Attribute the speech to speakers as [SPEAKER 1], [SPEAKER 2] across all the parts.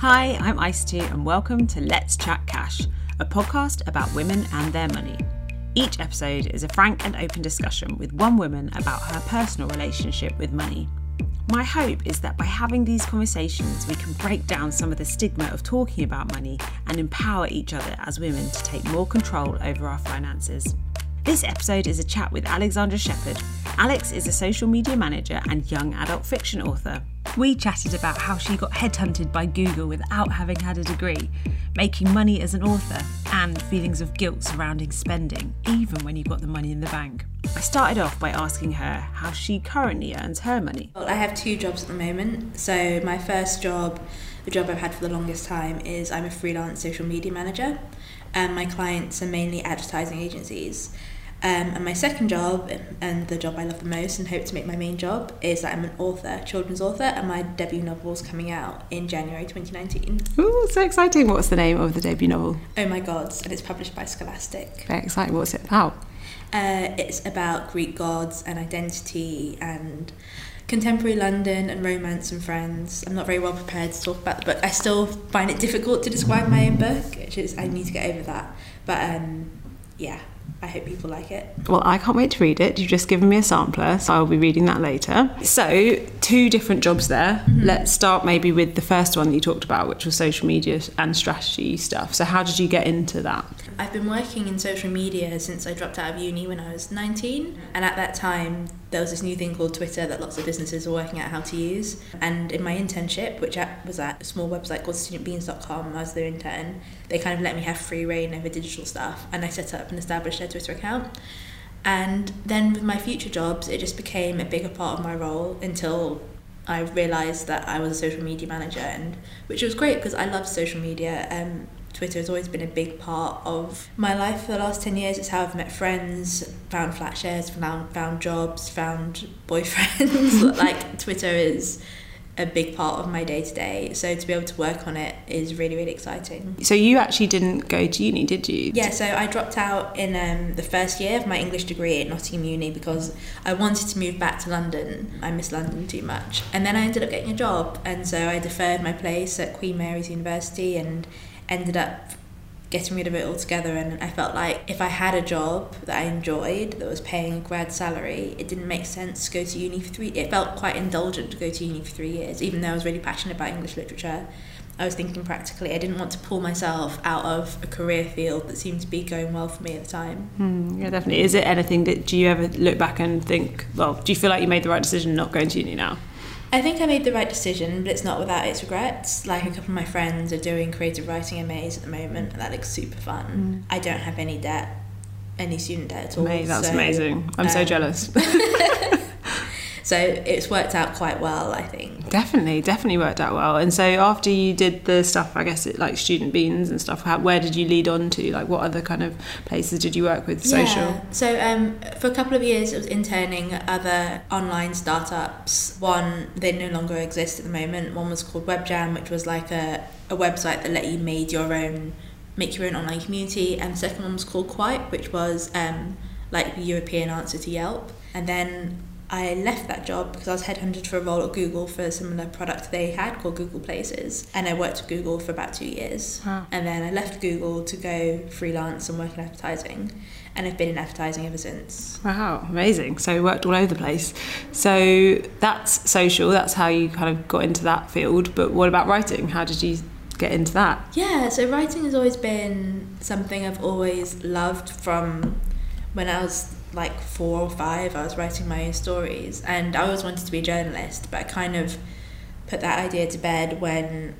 [SPEAKER 1] Hi, I'm Ice2, and welcome to Let's Chat Cash, a podcast about women and their money. Each episode is a frank and open discussion with one woman about her personal relationship with money. My hope is that by having these conversations, we can break down some of the stigma of talking about money and empower each other as women to take more control over our finances. This episode is a chat with Alexandra Sheppard. Alex is a social media manager and young adult fiction author. We chatted about how she got headhunted by Google without having had a degree, making money as an author, and feelings of guilt surrounding spending, even when you've got the money in the bank. I started off by asking her how she currently earns her money.
[SPEAKER 2] Well, I have two jobs at the moment. So, my first job, the job I've had for the longest time, is I'm a freelance social media manager, and my clients are mainly advertising agencies. Um, and my second job, and the job I love the most and hope to make my main job, is that I'm an author, children's author, and my debut novel is coming out in January 2019.
[SPEAKER 1] Ooh, so exciting. What's the name of the debut novel?
[SPEAKER 2] Oh My Gods, and it's published by Scholastic.
[SPEAKER 1] Very exciting. What's it about?
[SPEAKER 2] Uh, it's about Greek gods and identity and contemporary London and romance and friends. I'm not very well prepared to talk about the book. I still find it difficult to describe my own book, which is, I need to get over that. But um, yeah, I hope people like it.
[SPEAKER 1] Well, I can't wait to read it. You've just given me a sampler, so I'll be reading that later. So, two different jobs there. Mm-hmm. Let's start maybe with the first one that you talked about, which was social media and strategy stuff. So, how did you get into that?
[SPEAKER 2] I've been working in social media since I dropped out of uni when I was 19, and at that time, there was this new thing called Twitter that lots of businesses were working out how to use. And in my internship, which was at a small website called studentbeans.com, I was their intern, they kind of let me have free reign over digital stuff. And I set up and established their Twitter account. And then with my future jobs, it just became a bigger part of my role until I realised that I was a social media manager, and which was great because I love social media. Um, Twitter has always been a big part of my life for the last 10 years. It's how I've met friends, found flat shares, found, found jobs, found boyfriends. like, Twitter is a big part of my day to day. So to be able to work on it is really, really exciting.
[SPEAKER 1] So you actually didn't go to uni, did you?
[SPEAKER 2] Yeah, so I dropped out in um, the first year of my English degree at Nottingham Uni because I wanted to move back to London. I miss London too much. And then I ended up getting a job. And so I deferred my place at Queen Mary's University and ended up getting rid of it altogether and I felt like if I had a job that I enjoyed that was paying a grad salary it didn't make sense to go to uni for three it felt quite indulgent to go to uni for three years even though I was really passionate about English literature. I was thinking practically I didn't want to pull myself out of a career field that seemed to be going well for me at the time.
[SPEAKER 1] Mm, yeah definitely. Is it anything that do you ever look back and think well do you feel like you made the right decision not going to uni now
[SPEAKER 2] I think I made the right decision, but it's not without its regrets. Like a couple of my friends are doing creative writing MAs at the moment, and that looks super fun. Mm. I don't have any debt, any student debt at all.
[SPEAKER 1] Mate, that's so, amazing. I'm um, so jealous.
[SPEAKER 2] So it's worked out quite well, I think.
[SPEAKER 1] Definitely, definitely worked out well. And so after you did the stuff, I guess it like student beans and stuff. How, where did you lead on to? Like, what other kind of places did you work with? Social.
[SPEAKER 2] Yeah. So um, for a couple of years, I was interning at other online startups. One they no longer exist at the moment. One was called WebJam, which was like a a website that let you made your own make your own online community. And the second one was called Qype, which was um, like the European answer to Yelp. And then I left that job because I was headhunted for a role at Google for a similar product they had called Google Places. And I worked at Google for about two years. Wow. And then I left Google to go freelance and work in advertising. And I've been in advertising ever since.
[SPEAKER 1] Wow, amazing. So you worked all over the place. So that's social, that's how you kind of got into that field. But what about writing? How did you get into that?
[SPEAKER 2] Yeah, so writing has always been something I've always loved from when I was like four or five, I was writing my own stories, and I always wanted to be a journalist, but I kind of put that idea to bed when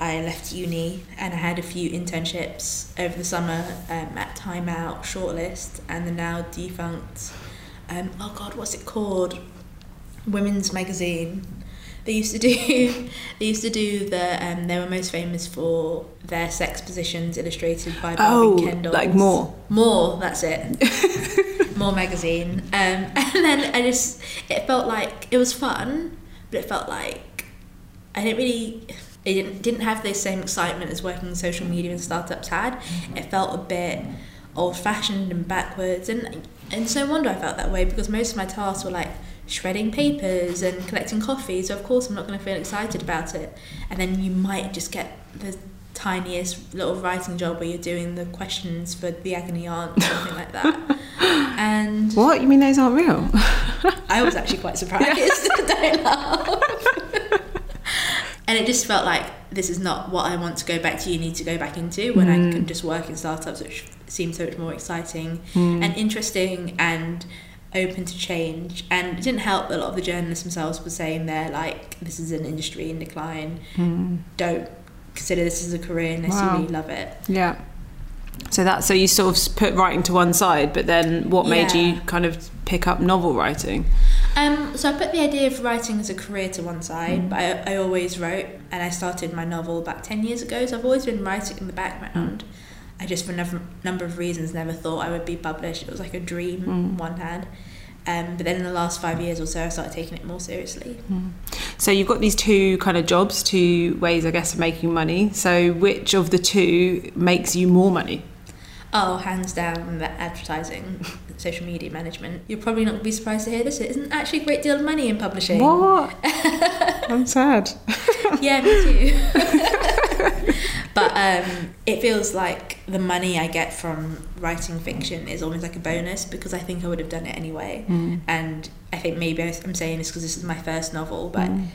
[SPEAKER 2] I left uni and I had a few internships over the summer um, at Time Out, Shortlist, and the now defunct, um, oh god, what's it called? Women's magazine. They used to do they used to do the um, they were most famous for their sex positions illustrated by Barbie
[SPEAKER 1] oh,
[SPEAKER 2] Kendall.
[SPEAKER 1] Like more.
[SPEAKER 2] More, that's it. more magazine. Um, and then I just it felt like it was fun, but it felt like I didn't really it didn't didn't have the same excitement as working in social media and startups had. It felt a bit old fashioned and backwards and and so no wonder I felt that way because most of my tasks were like shredding papers and collecting coffee, so of course I'm not going to feel excited about it. And then you might just get the tiniest little writing job where you're doing the questions for the agony aunt or something like that. And
[SPEAKER 1] What? You mean those aren't real?
[SPEAKER 2] I was actually quite surprised. Don't laugh. and it just felt like this is not what I want to go back to You need to go back into when I can mm. just work in startups, which seems so much more exciting mm. and interesting and open to change. And it didn't help that a lot of the journalists themselves were saying they're like, this is an industry in decline. Mm. Don't consider this as a career unless
[SPEAKER 1] Wow.
[SPEAKER 2] you really love it.
[SPEAKER 1] Yeah. So that so you sort of put writing to one side, but then what made
[SPEAKER 2] Yeah.
[SPEAKER 1] you kind of pick up novel writing?
[SPEAKER 2] Um, so I put the idea of writing as a career to one side, but I, I always wrote, and I started my novel about 10 years ago, so I've always been writing in the background. I just, for a number, number of reasons, never thought I would be published. It was like a dream one had. Um, but then in the last five years or so, I started taking it more seriously.
[SPEAKER 1] So you've got these two kind of jobs, two ways, I guess, of making money. So which of the two makes you more money?
[SPEAKER 2] Oh, hands down, the advertising, social media management. You're probably not going to be surprised to hear this. It isn't actually a great deal of money in publishing.
[SPEAKER 1] What? I'm sad.
[SPEAKER 2] yeah, me too. but um, it feels like the money I get from writing fiction is almost like a bonus because I think I would have done it anyway. Mm. And I think maybe I'm saying this because this is my first novel, but mm.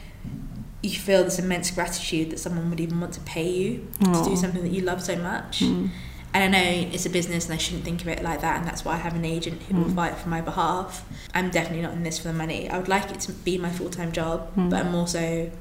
[SPEAKER 2] you feel this immense gratitude that someone would even want to pay you to do something that you love so much. Mm. And I know it's a business and I shouldn't think of it like that, and that's why I have an agent who will fight for my behalf. I'm definitely not in this for the money. I would like it to be my full time job, but I'm also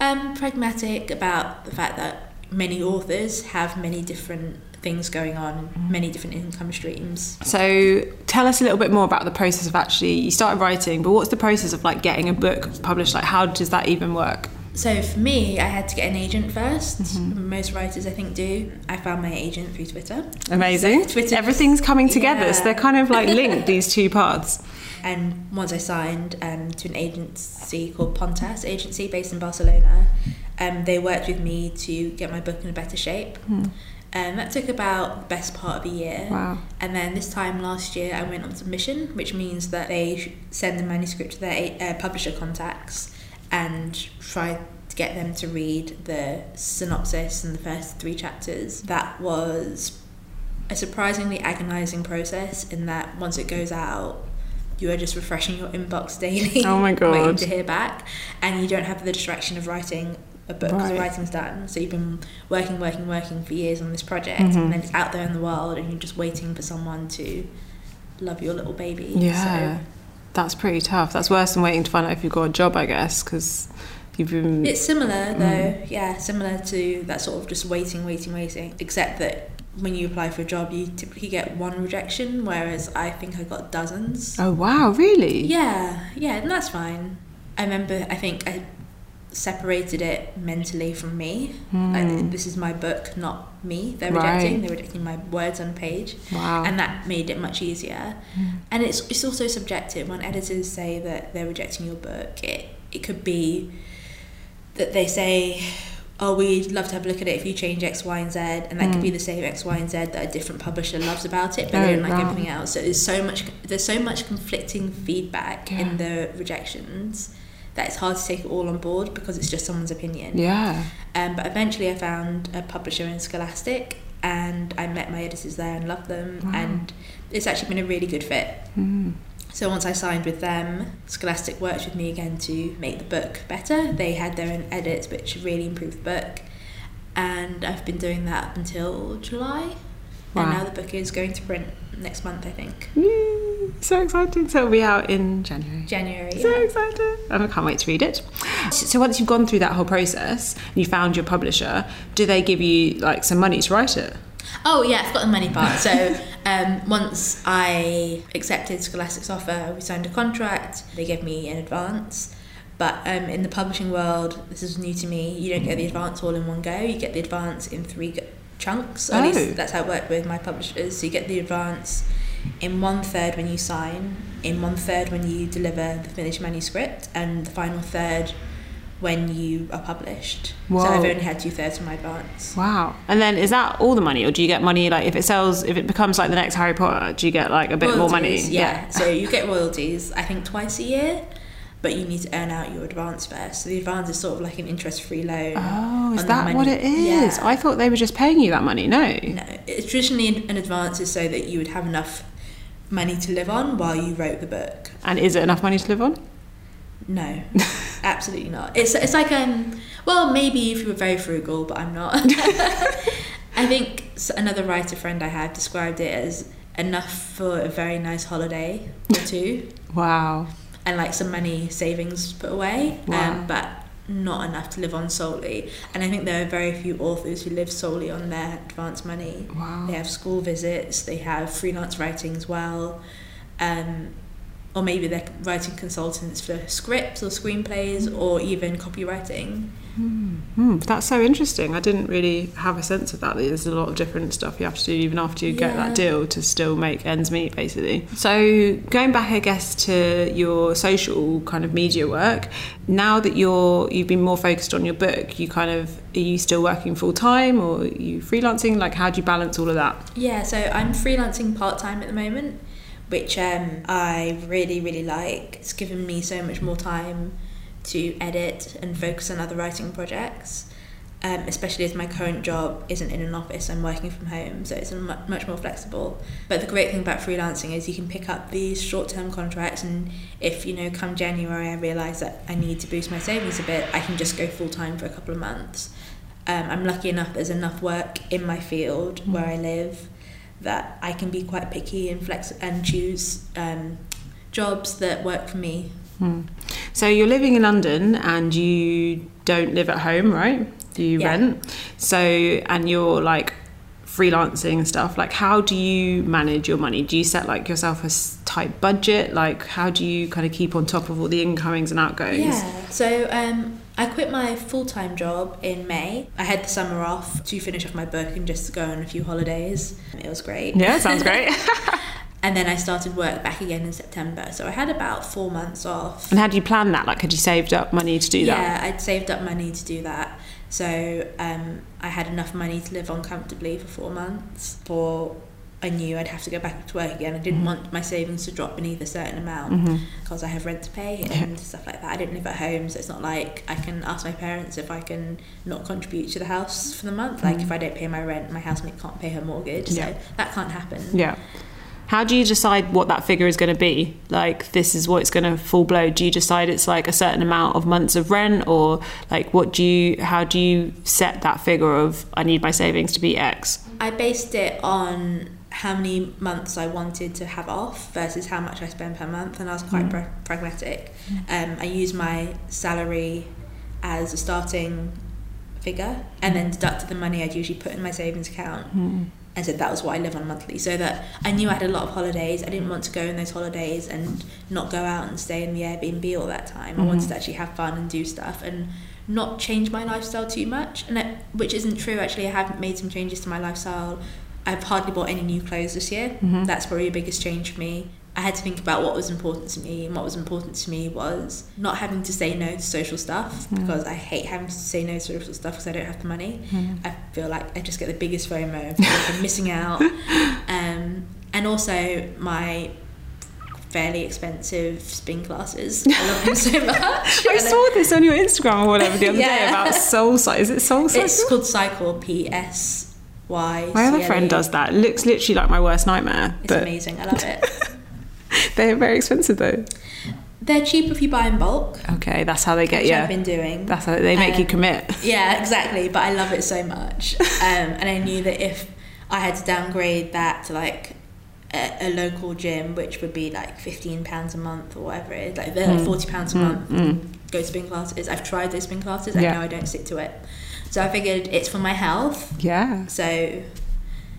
[SPEAKER 2] um, pragmatic about the fact that many authors have many different things going on, many different income streams.
[SPEAKER 1] So tell us a little bit more about the process of actually you started writing, but what's the process of like getting a book published? Like how does that even work?
[SPEAKER 2] So for me, I had to get an agent 1st Most writers, I think, do. I found my agent through Twitter.
[SPEAKER 1] Amazing.
[SPEAKER 2] Twitter-
[SPEAKER 1] Everything's coming together. So they're kind of like linked these two paths.
[SPEAKER 2] And once I signed um, to an agency called Pontas Agency based in Barcelona, um, they worked with me to get my book in a better shape. And that took about the best part of a year.
[SPEAKER 1] Wow.
[SPEAKER 2] And then this time last year, I went on submission, which means that they send the manuscript to their uh, publisher contacts and try to get them to read the synopsis and the first three chapters. That was a surprisingly agonizing process in that once it goes out, you are just refreshing your inbox daily.
[SPEAKER 1] Oh my god.
[SPEAKER 2] Waiting to hear back, and you don't have the distraction of writing a book
[SPEAKER 1] Right.
[SPEAKER 2] the writing's done. So you've been working, working, working for years on this project,
[SPEAKER 1] Mm-hmm.
[SPEAKER 2] and then it's out there in the world, and you're just waiting for someone to love your little baby.
[SPEAKER 1] Yeah.
[SPEAKER 2] So
[SPEAKER 1] That's pretty tough. That's worse than waiting to find out if you've got a job, I guess, because you've been.
[SPEAKER 2] It's similar
[SPEAKER 1] Mm.
[SPEAKER 2] though, yeah, similar to that sort of just waiting, waiting, waiting. Except that when you apply for a job, you typically get one rejection, whereas I think I got dozens.
[SPEAKER 1] oh, wow, really?
[SPEAKER 2] Yeah, yeah, and that's fine. I remember, I think I separated it mentally from me. Like, this is my book, not me. They're rejecting.
[SPEAKER 1] Hmm.
[SPEAKER 2] They're rejecting my words on page.
[SPEAKER 1] Wow.
[SPEAKER 2] And that made it much easier. And it's it's also subjective. When editors say that they're rejecting your book, it it could be that they say, "Oh, we'd love to have a look at it if you change X, Y, and Z," and that could be the same X, Y, and Z that a different publisher loves about it, but
[SPEAKER 1] Hmm. Oh,
[SPEAKER 2] they don't like
[SPEAKER 1] wow.
[SPEAKER 2] everything else. So there's so much there's so much conflicting feedback
[SPEAKER 1] Yeah.
[SPEAKER 2] in the rejections that it's hard to take it all on board because it's just someone's opinion.
[SPEAKER 1] Yeah.
[SPEAKER 2] Um, but eventually, I found a publisher in Scholastic, and I met my editors there and loved them,
[SPEAKER 1] Wow.
[SPEAKER 2] and it's actually been a really good fit.
[SPEAKER 1] Mm.
[SPEAKER 2] So once I signed with them, Scholastic worked with me again to make the book better. They had their own edits, which really improved the book, and I've been doing that up until July,
[SPEAKER 1] Wow.
[SPEAKER 2] and now the book is going to print next month, I think,
[SPEAKER 1] Yay, So exciting. So it'll be out in January.
[SPEAKER 2] January.
[SPEAKER 1] So
[SPEAKER 2] yeah.
[SPEAKER 1] excited. And I can't wait to read it. So once you've gone through that whole process and you found your publisher, do they give you like some money to write it?
[SPEAKER 2] Oh yeah, I've got the money part. So um, once I accepted Scholastic's offer, we signed a contract. They gave me an advance. But um, in the publishing world, this is new to me. You don't get the advance all in one go. You get the advance in three chunks. At
[SPEAKER 1] Oh.
[SPEAKER 2] least that's how it worked with my publishers. So you get the advance in one third when you sign, in one third when you deliver the finished manuscript, and the final third when you are published. So I've only had two thirds of my advance.
[SPEAKER 1] Wow. And then is that all the money or do you get money like if it sells if it becomes like the next Harry Potter, do you get like a bit more money?
[SPEAKER 2] Royalties, Yeah. so you get royalties, I think twice a year. But you need to earn out your advance first. So the advance is sort of like an interest-free loan.
[SPEAKER 1] Oh, is that what it is?
[SPEAKER 2] Yeah.
[SPEAKER 1] I thought they were just paying you that money. No.
[SPEAKER 2] No, it's traditionally an advance is so that you would have enough money to live on while you wrote the book.
[SPEAKER 1] And is it enough money to live on?
[SPEAKER 2] No, absolutely not. It's it's like um well maybe if you were very frugal, but I'm not. I think another writer friend I had described it as enough for a very nice holiday or two,
[SPEAKER 1] Wow.
[SPEAKER 2] And like some money savings put away,
[SPEAKER 1] Wow.
[SPEAKER 2] um, but not enough to live on solely. And I think there are very few authors who live solely on their advance money.
[SPEAKER 1] Wow.
[SPEAKER 2] They have school visits, they have freelance writing as well, um, or maybe they're writing consultants for scripts or screenplays or even copywriting.
[SPEAKER 1] Hmm, that's so interesting. I didn't really have a sense of that. There's a lot of different stuff you have to do even after you get that deal to still make ends meet, basically. So, going back, I guess, to your social kind of media work, now that you're you've been more focused on your book, you kind of are you still working full time or are you freelancing? Like, how do you balance all of that?
[SPEAKER 2] Yeah, so I'm freelancing part time at the moment, which um, I really, really like. It's given me so much more time to edit and focus on other writing projects. Um, especially as my current job isn't in an office, I'm working from home, so it's much more flexible. But the great thing about freelancing is you can pick up these short term contracts, and if you know, come January, I realise that I need to boost my savings a bit, I can just go full time for a couple of months. Um, I'm lucky enough there's enough work in my field where I live that I can be quite picky and flex and choose um, jobs that work for me.
[SPEAKER 1] Hmm. So you're living in London and you don't live at home, right? Do you
[SPEAKER 2] Yeah.
[SPEAKER 1] rent. So and you're like freelancing and stuff. Like how do you manage your money? Do you set like yourself a tight budget? Like how do you kind of keep on top of all the incomings and outgoings?
[SPEAKER 2] Yeah. So um, I quit my full time job in May. I had the summer off to finish off my book and just go on a few holidays. It was great.
[SPEAKER 1] Yeah, sounds great.
[SPEAKER 2] And then I started work back again in September. So I had about four months off.
[SPEAKER 1] and how do you plan that? Like had you saved up money to do that?
[SPEAKER 2] Yeah, I'd saved up money to do that. So um, I had enough money to live on comfortably for four months. For I knew I'd have to go back to work again. I didn't
[SPEAKER 1] Mhm.
[SPEAKER 2] want my savings to drop beneath a certain amount because I have rent to pay and stuff like that. I didn't live at home, so it's not like I can ask my parents if I can not contribute to the house for the month. Like
[SPEAKER 1] Mhm.
[SPEAKER 2] if I don't pay my rent, my housemate can't pay her mortgage,
[SPEAKER 1] Yeah.
[SPEAKER 2] so that can't happen.
[SPEAKER 1] Yeah. How do you decide what that figure is going to be? Like, this is what it's going to full blow. Do you decide it's like a certain amount of months of rent, or like what do you? How do you set that figure of I need my savings to be X?
[SPEAKER 2] I based it on how many months I wanted to have off versus how much I spend per month, and I was quite
[SPEAKER 1] Mm.
[SPEAKER 2] pra- pragmatic. Um, I used my salary as a starting figure, and then deducted the money I'd usually put in my savings account, and said that was what I live on monthly. So that I knew I had a lot of holidays. I didn't want to go in those holidays and not go out and stay in the Airbnb all that time. I wanted
[SPEAKER 1] Mhm.
[SPEAKER 2] to actually have fun and do stuff and not change my lifestyle too much. And it, which isn't true actually. I have made some changes to my lifestyle. I've hardly bought any new clothes this year.
[SPEAKER 1] Mhm.
[SPEAKER 2] That's probably the biggest change for me. I had to think about what was important to me, and what was important to me was not having to say no to social stuff
[SPEAKER 1] Mm.
[SPEAKER 2] because I hate having to say no to social stuff because I don't have the money.
[SPEAKER 1] Mhm.
[SPEAKER 2] I feel like I just get the biggest FOMO of missing out. Um, and also my fairly expensive spin classes. I love them so much.
[SPEAKER 1] I
[SPEAKER 2] And
[SPEAKER 1] saw this on your Instagram or whatever the other day about Soul Cycle. Is it Soul Cycle?
[SPEAKER 2] It's called Psycle P S Y.
[SPEAKER 1] my other friend does that. It looks literally like my worst nightmare.
[SPEAKER 2] It's
[SPEAKER 1] but
[SPEAKER 2] amazing. I love it.
[SPEAKER 1] they're very expensive though.
[SPEAKER 2] They're cheap if you buy in bulk,
[SPEAKER 1] Okay, that's how they get you.
[SPEAKER 2] I've been doing.
[SPEAKER 1] That's how they make you
[SPEAKER 2] Um,
[SPEAKER 1] commit.
[SPEAKER 2] Yeah, exactly. But I love it so much. Um, and I knew that if I had to downgrade that to like a, a local gym, which would be like fifteen pounds a month or whatever it is, like they're like
[SPEAKER 1] Mm.
[SPEAKER 2] forty pounds a
[SPEAKER 1] Mm,
[SPEAKER 2] month.
[SPEAKER 1] mm.
[SPEAKER 2] Go to spin classes. I've tried those spin classes.
[SPEAKER 1] Yeah.
[SPEAKER 2] I know I don't stick to it. So I figured it's for my health.
[SPEAKER 1] Yeah,
[SPEAKER 2] So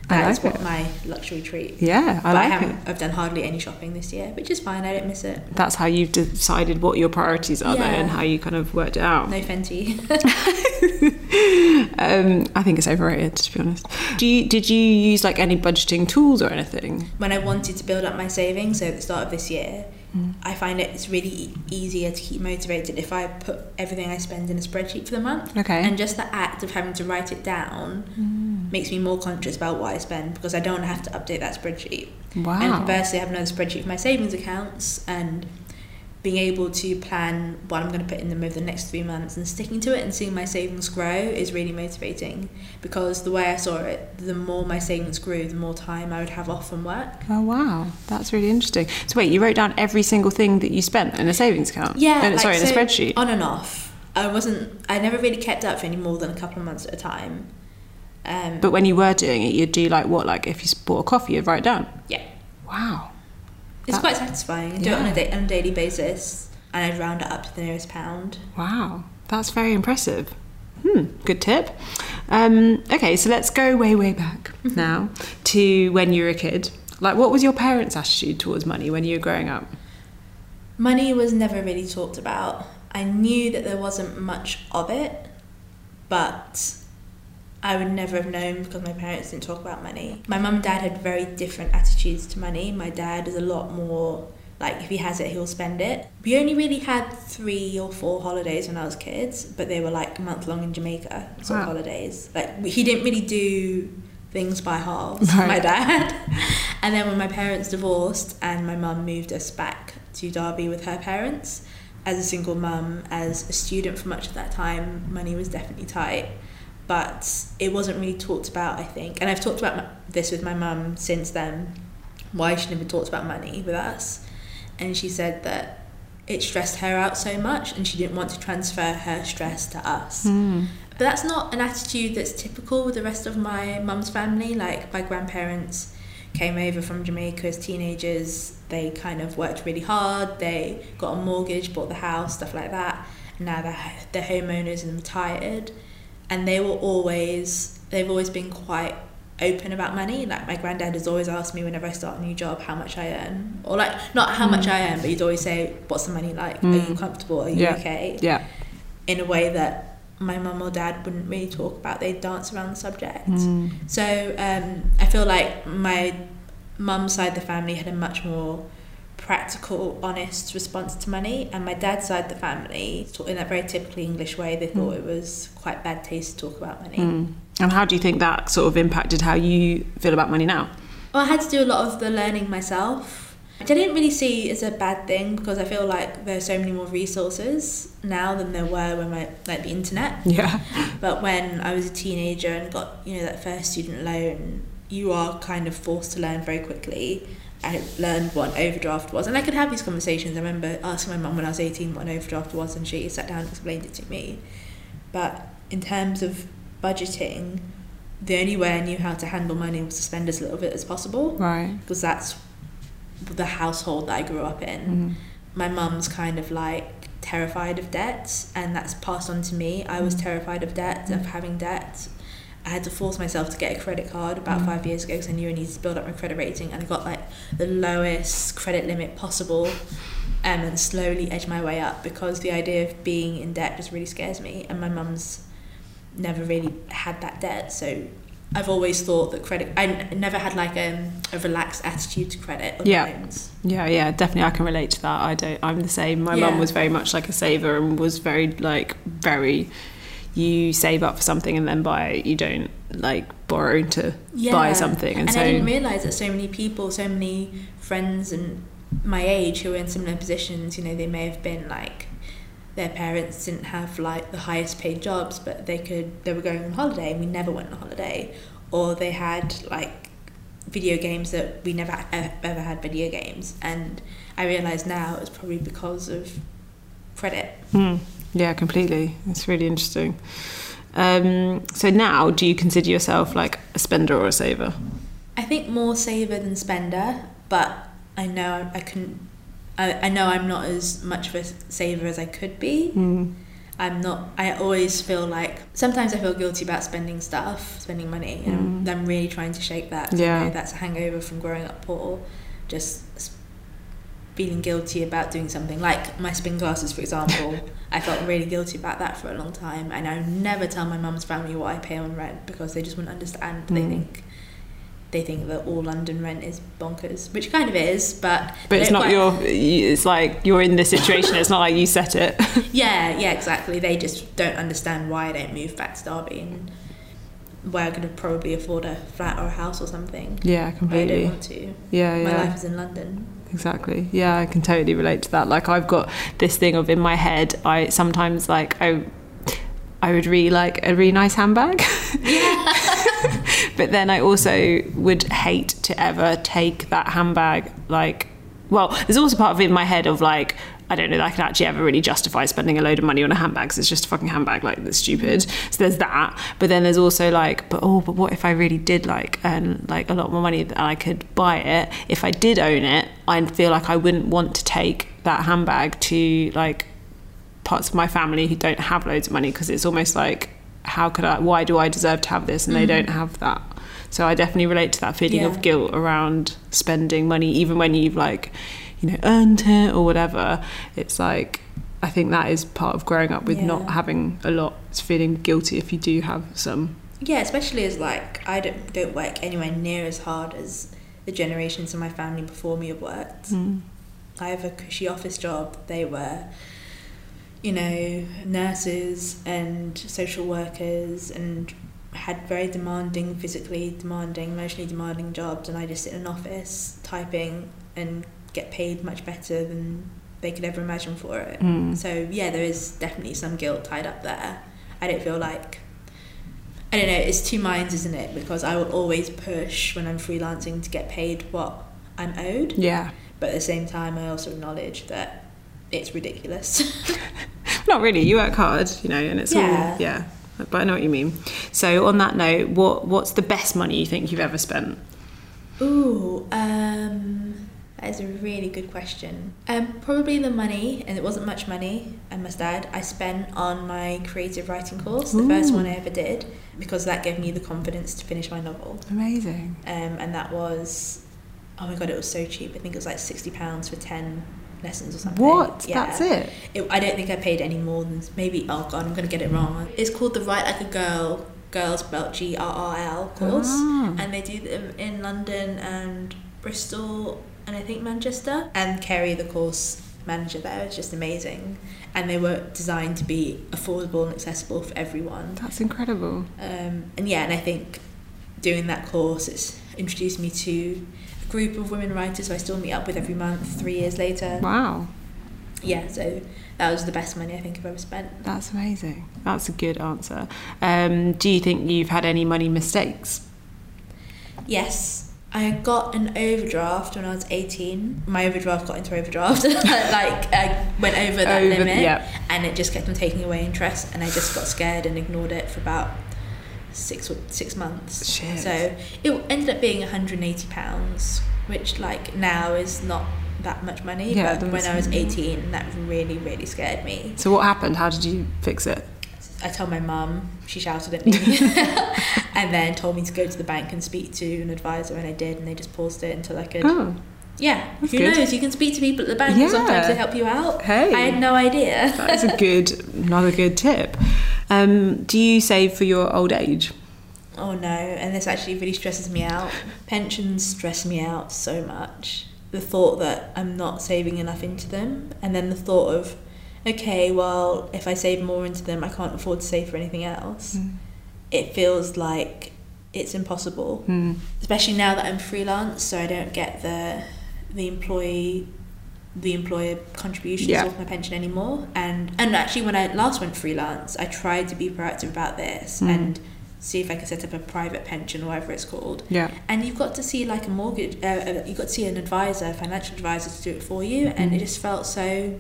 [SPEAKER 1] I
[SPEAKER 2] that is
[SPEAKER 1] like
[SPEAKER 2] what
[SPEAKER 1] it.
[SPEAKER 2] my luxury treat.
[SPEAKER 1] yeah, I
[SPEAKER 2] but I
[SPEAKER 1] like
[SPEAKER 2] haven't.
[SPEAKER 1] it.
[SPEAKER 2] I've done hardly any shopping this year, which is fine. I don't miss it.
[SPEAKER 1] That's how you've decided what your priorities are, though,
[SPEAKER 2] Yeah.
[SPEAKER 1] and how you kind of worked it out.
[SPEAKER 2] No Fenty.
[SPEAKER 1] um, I think it's overrated, to be honest. Do you, did you use like any budgeting tools or anything?
[SPEAKER 2] when I wanted to build up my savings, so at the start of this year, I find it it's really e- easier to keep motivated if I put everything I spend in a spreadsheet for the month.
[SPEAKER 1] Okay.
[SPEAKER 2] And just the act of having to write it down makes me more conscious about what I spend because I don't have to update that spreadsheet.
[SPEAKER 1] Wow.
[SPEAKER 2] And conversely, I have another spreadsheet for my savings accounts, and being able to plan what I'm going to put in them over the next three months and sticking to it and seeing my savings grow is really motivating because the way I saw it, the more my savings grew, the more time I would have off from work.
[SPEAKER 1] Oh wow, that's really interesting. So wait, you wrote down every single thing that you spent in a savings account?
[SPEAKER 2] Yeah,
[SPEAKER 1] Uh,
[SPEAKER 2] like,
[SPEAKER 1] sorry, in a spreadsheet.
[SPEAKER 2] On and off. I wasn't. I never really kept up for any more than a couple of months at a time. Um,
[SPEAKER 1] But when you were doing it, you'd do like what? Like if you bought a coffee, you'd write down.
[SPEAKER 2] yeah,
[SPEAKER 1] Wow.
[SPEAKER 2] it's
[SPEAKER 1] That-
[SPEAKER 2] quite satisfying. I do it on a, da- on a daily basis, and I'd round it up to the nearest pound.
[SPEAKER 1] Wow, that's very impressive. Hmm, good tip. Um, okay, so let's go way, way back now to when you were a kid. Like, what was your parents' attitude towards money when you were growing up?
[SPEAKER 2] Money was never really talked about. I knew that there wasn't much of it, but I would never have known because my parents didn't talk about money. My mum and dad had very different attitudes to money. My dad is a lot more like if he has it, he'll spend it. We only really had three or four holidays when I was kids, but they were like month long in Jamaica sort of holidays. Like he didn't really do things by halves.
[SPEAKER 1] Right.
[SPEAKER 2] My dad. and then when my parents divorced and my mum moved us back to Derby with her parents, as a single mum, as a student for much of that time, money was definitely tight. But it wasn't really talked about, I think. And I've talked about this with my mum since then, why she never talked about money with us. And she said that it stressed her out so much and she didn't want to transfer her stress to us. Hmm. But that's not an attitude that's typical with the rest of my mum's family. Like my grandparents came over from Jamaica as teenagers. They kind of worked really hard. They got a mortgage, bought the house, stuff like that. And now they're, they're homeowners and retired. And they were always, they've always been quite open about money. Like my granddad has always asked me whenever I start a new job how much I earn. Or like, not how much I earn, mm. but he'd always say, what's the money like? Are you mm. comfortable? Are you
[SPEAKER 1] Yeah.
[SPEAKER 2] okay?
[SPEAKER 1] Yeah.
[SPEAKER 2] in a way that my mum or dad wouldn't really talk about. They'd dance around the subject. Mm. So um, I feel like my mum's side of the family had a much more practical, honest response to money, and my dad's side of the family, in that very typically English way, they thought it was quite bad taste to talk about money.
[SPEAKER 1] Mm. And how do you think that sort of impacted how you feel about money now?
[SPEAKER 2] Well, I had to do a lot of the learning myself, which I didn't really see as a bad thing because I feel like there are so many more resources now than there were when I like the internet.
[SPEAKER 1] Yeah.
[SPEAKER 2] But when I was a teenager and got, you know, that first student loan, you are kind of forced to learn very quickly. I learned what an overdraft was. And I could have these conversations. I remember asking my mum when I was 18 what an overdraft was, and she sat down and explained it to me. But in terms of budgeting, the only way I knew how to handle money was to spend as little of it as possible
[SPEAKER 1] Right.
[SPEAKER 2] because that's the household that I grew up in. Mm-hmm. My mum's kind of like terrified of debt, and that's passed on to me. I was mm-hmm. terrified of debt, of having debt. I had to force myself to get a credit card about five years ago because I knew I needed to build up my credit rating, and I got like the lowest credit limit possible. Um, and slowly edge my way up because the idea of being in debt just really scares me, and my mum's never really had that debt, so I've always thought that credit. I never had like um, a relaxed attitude to credit or
[SPEAKER 1] Yeah.
[SPEAKER 2] loans.
[SPEAKER 1] Yeah, yeah, definitely. I can relate to that. I don't. I'm the same. My
[SPEAKER 2] Yeah.
[SPEAKER 1] mum was very much like a saver and was very like very. You save up for something and then buy it. You don't like borrow to buy something, and,
[SPEAKER 2] and
[SPEAKER 1] so
[SPEAKER 2] I didn't realize that so many people, so many friends and my age who were in similar positions. You know, they may have been like their parents didn't have like the highest paid jobs, but they could. They were going on holiday, and we never went on holiday, or they had like video games that we never e- ever had video games, and I realize now it's probably because of credit.
[SPEAKER 1] Mm, yeah, completely. It's really interesting. Um, so now, do you consider yourself like a spender or a saver?
[SPEAKER 2] I think more saver than spender, but I know I can't. I, I know I'm not as much of a saver as I could be.
[SPEAKER 1] Mm.
[SPEAKER 2] I'm not. I always feel like sometimes I feel guilty about spending stuff, spending money, and I'm, I'm really trying to shake that.
[SPEAKER 1] Yeah.
[SPEAKER 2] know that's a hangover from growing up poor. Just feeling guilty about doing something like my spin classes, for example. I felt really guilty about that for a long time, and I never tell my mum's family what I pay on rent because they just wouldn't understand. They
[SPEAKER 1] Mm.
[SPEAKER 2] think they think that all London rent is bonkers, which kind of is, but
[SPEAKER 1] But it's
[SPEAKER 2] don't quite-
[SPEAKER 1] your. It's like you're in this situation. It's not like you set it.
[SPEAKER 2] Yeah, yeah, exactly. They just don't understand why I don't move back to Derby. And where I could have probably afford a flat or a house or something.
[SPEAKER 1] Yeah,
[SPEAKER 2] But I don't want to.
[SPEAKER 1] Yeah, yeah.
[SPEAKER 2] My life is in London.
[SPEAKER 1] Exactly. Yeah, I can totally relate to that. Like I've got this thing of in my head, I sometimes like I I would really like a really nice handbag. but then I also would hate to ever take that handbag like well, there's also part of it in my head of like I don't know that I can actually ever really justify spending a load of money on a handbag because it's just a fucking handbag, like that's stupid. So there's that. But then there's also like, but oh, but what if I really did like earn like a lot more money and I could buy it? If I did own it, I'd feel like I wouldn't want to take that handbag to like parts of my family who don't have loads of money because it's almost like how could I why do I deserve to have this? And they mm. don't have that. So I definitely relate to that feeling
[SPEAKER 2] Yeah.
[SPEAKER 1] of guilt around spending money even when you've like you know earned it or whatever. It's like I think that is part of growing up with not having a lot it's feeling guilty if you do have some.
[SPEAKER 2] Yeah, especially as like I don't don't work anywhere near as hard as the generations in my family before me have worked. I have a cushy office job. They were, you know, nurses and social workers and had very demanding, physically demanding, emotionally demanding jobs. And I just sit in an office typing and get paid much better than they could ever imagine for it.
[SPEAKER 1] Mm.
[SPEAKER 2] So yeah, there is definitely some guilt tied up there. I don't feel like I don't know, it's two minds, isn't it? Because I will always push when I'm freelancing to get paid what I'm owed.
[SPEAKER 1] yeah
[SPEAKER 2] But at the same time I also acknowledge that it's ridiculous.
[SPEAKER 1] not really you work hard you know and it's
[SPEAKER 2] Yeah.
[SPEAKER 1] all yeah but I know what you mean so on that note what what's the best money you think you've ever spent
[SPEAKER 2] Ooh, um that is a really good question. Um, probably the money, and it wasn't much money, I must add, I spent on my creative writing course, the first one I ever did, because that gave me the confidence to finish my novel.
[SPEAKER 1] amazing.
[SPEAKER 2] Um, and that was oh my god it was so cheap. I think it was like 60 pounds for 10 lessons or something.
[SPEAKER 1] What?
[SPEAKER 2] Yeah.
[SPEAKER 1] that's it?
[SPEAKER 2] It- i don't think i paid any more than maybe oh god i'm gonna get it wrong. It's called the write like a girl girls spelled g-r-r-l course.
[SPEAKER 1] Ah.
[SPEAKER 2] and they do them in london and bristol and i think manchester. And kerry the course manager there is just amazing and they were designed to be affordable and accessible for everyone
[SPEAKER 1] That's incredible.
[SPEAKER 2] um, and yeah, and I think doing that course, it's introduced me to a group of women writers who I still meet up with every month, three years later.
[SPEAKER 1] Wow,
[SPEAKER 2] Yeah, so that was the best money I think I've ever spent.
[SPEAKER 1] that's amazing. That's a good answer. Um, do you think you've had any money mistakes?
[SPEAKER 2] Yes. I got an overdraft when I was 18. My overdraft got into overdraft. like, I went over that
[SPEAKER 1] Over-
[SPEAKER 2] limit
[SPEAKER 1] yeah.
[SPEAKER 2] and it just kept on taking away interest and I just got scared and ignored it for about six six months.
[SPEAKER 1] Shit.
[SPEAKER 2] So it ended up being 180 pounds, which like now is not that much money.
[SPEAKER 1] Yeah,
[SPEAKER 2] but when I was 18, that really really scared me.
[SPEAKER 1] So what happened? How did you fix it?
[SPEAKER 2] I told my mum, she shouted at me, and then told me to go to the bank and speak to an advisor, and I did, and they just paused it until I could.
[SPEAKER 1] Oh,
[SPEAKER 2] Yeah,
[SPEAKER 1] That's
[SPEAKER 2] who
[SPEAKER 1] good.
[SPEAKER 2] knows? You can speak to people at the bank
[SPEAKER 1] Yeah.
[SPEAKER 2] sometimes to help you out.
[SPEAKER 1] Hey.
[SPEAKER 2] I had no idea.
[SPEAKER 1] that is a good, another good tip. Um, do you save for your old age?
[SPEAKER 2] Oh no, and this actually really stresses me out. Pensions stress me out so much. The thought that I'm not saving enough into them, and then the thought of, okay, well, if I save more into them, I can't afford to save for anything else. It feels like it's impossible,
[SPEAKER 1] Hmm.
[SPEAKER 2] especially now that I'm freelance, so I don't get the the employee the employer contributions
[SPEAKER 1] Yeah.
[SPEAKER 2] off my pension anymore and and actually when I last went freelance I tried to be proactive about this
[SPEAKER 1] Mm.
[SPEAKER 2] and see if I could set up a private pension or whatever it's called
[SPEAKER 1] Yeah.
[SPEAKER 2] and you've got to see like a mortgage uh, uh, you've got to see an advisor a financial advisor to do it for you and
[SPEAKER 1] Mm.
[SPEAKER 2] it just felt so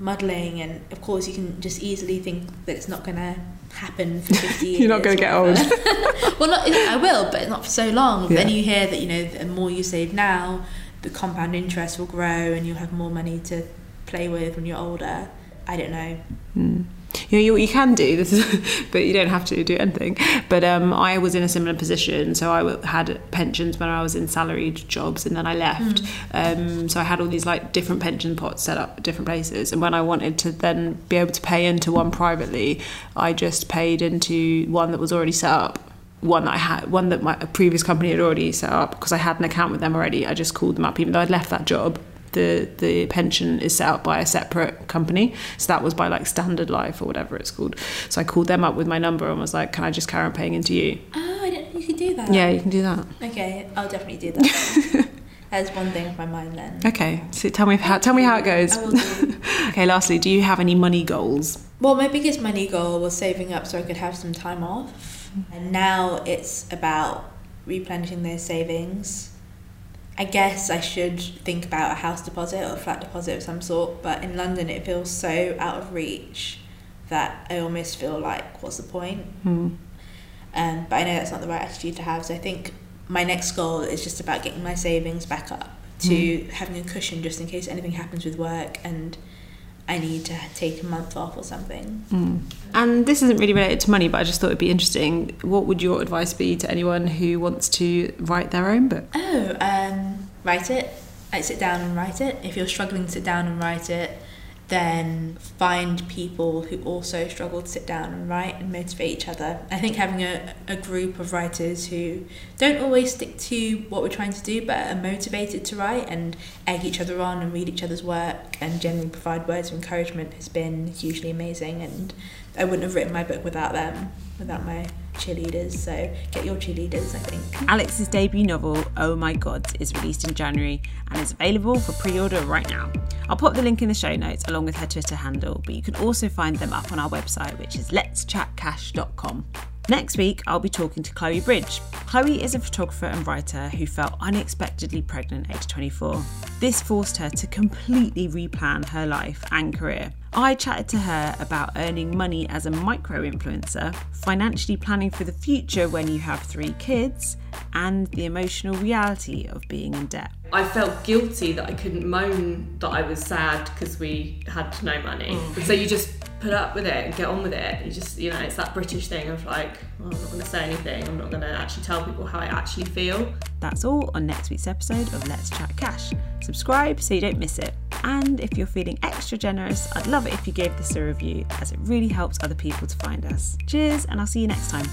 [SPEAKER 2] muddling and of course you can just easily think that it's not going to happen for 50 years
[SPEAKER 1] You're not gonna get
[SPEAKER 2] old. well not, I will but not for so long
[SPEAKER 1] Yeah.
[SPEAKER 2] then you hear that you know the more you save now the compound interest will grow and you'll have more money to play with when you're older I don't know
[SPEAKER 1] Mm. You know, you, you can do this, is, but you don't have to do anything. But um, I was in a similar position, so I had pensions when I was in salaried jobs, and then I left. Um, so I had all these like different pension pots set up at different places, and when I wanted to then be able to pay into one privately, I just paid into one that was already set up. One that I had, one that my previous company had already set up because I had an account with them already. I just called them up, even though I'd left that job the the pension is set up by a separate company. So that was by like Standard Life or whatever it's called. So I called them up with my number and was like, "Can I just carry on paying into you?"
[SPEAKER 2] Oh, I didn't, you can do that.
[SPEAKER 1] Yeah, you can do that.
[SPEAKER 2] Okay, I'll definitely do that. That's one thing off my mind then.
[SPEAKER 1] Okay, so tell me how tell me how it goes.
[SPEAKER 2] I will do.
[SPEAKER 1] okay, lastly, do you have any money goals?
[SPEAKER 2] Well, my biggest money goal was saving up so I could have some time off. And now it's about replenishing those savings. I guess I should think about a house deposit or a flat deposit of some sort, but in London it feels so out of reach that I almost feel like, what's the point?
[SPEAKER 1] Hmm.
[SPEAKER 2] Um, but I know that's not the right attitude to have, so I think my next goal is just about getting my savings back up to having a cushion just in case anything happens with work and I need to take a month off or something.
[SPEAKER 1] Mm. And this isn't really related to money, but I just thought it'd be interesting. What would your advice be to anyone who wants to write their own book?
[SPEAKER 2] Oh, um, write it. Like sit down and write it. If you're struggling to sit down and write it, then find people who also struggle to sit down and write and motivate each other. I think having a, a group of writers who don't always stick to what we're trying to do but are motivated to write and egg each other on and read each other's work and generally provide words of encouragement has been hugely amazing and I wouldn't have written my book without them, without my cheerleaders. So get your cheerleaders, I think.
[SPEAKER 1] Alex's debut novel, Oh My Gods, is released in January and is available for pre order right now. I'll pop the link in the show notes along with her Twitter handle, but you can also find them up on our website, which is letschatcash.com. Next week, I'll be talking to Chloe Bridge. Chloe is a photographer and writer who felt unexpectedly pregnant at 24. This forced her to completely replan her life and career. I chatted to her about earning money as a micro influencer, financially planning for the future when you have three kids, and the emotional reality of being in debt.
[SPEAKER 3] I felt guilty that I couldn't moan that I was sad because we had no money. Mm. So you just put up with it and get on with it. You just, you know, it's that British thing of like, well, I'm not going to say anything. I'm not going to actually tell people how I actually feel.
[SPEAKER 1] That's all on next week's episode of Let's Chat Cash. Subscribe so you don't miss it. And if you're feeling extra generous, I'd love it if you gave this a review as it really helps other people to find us. Cheers, and I'll see you next time.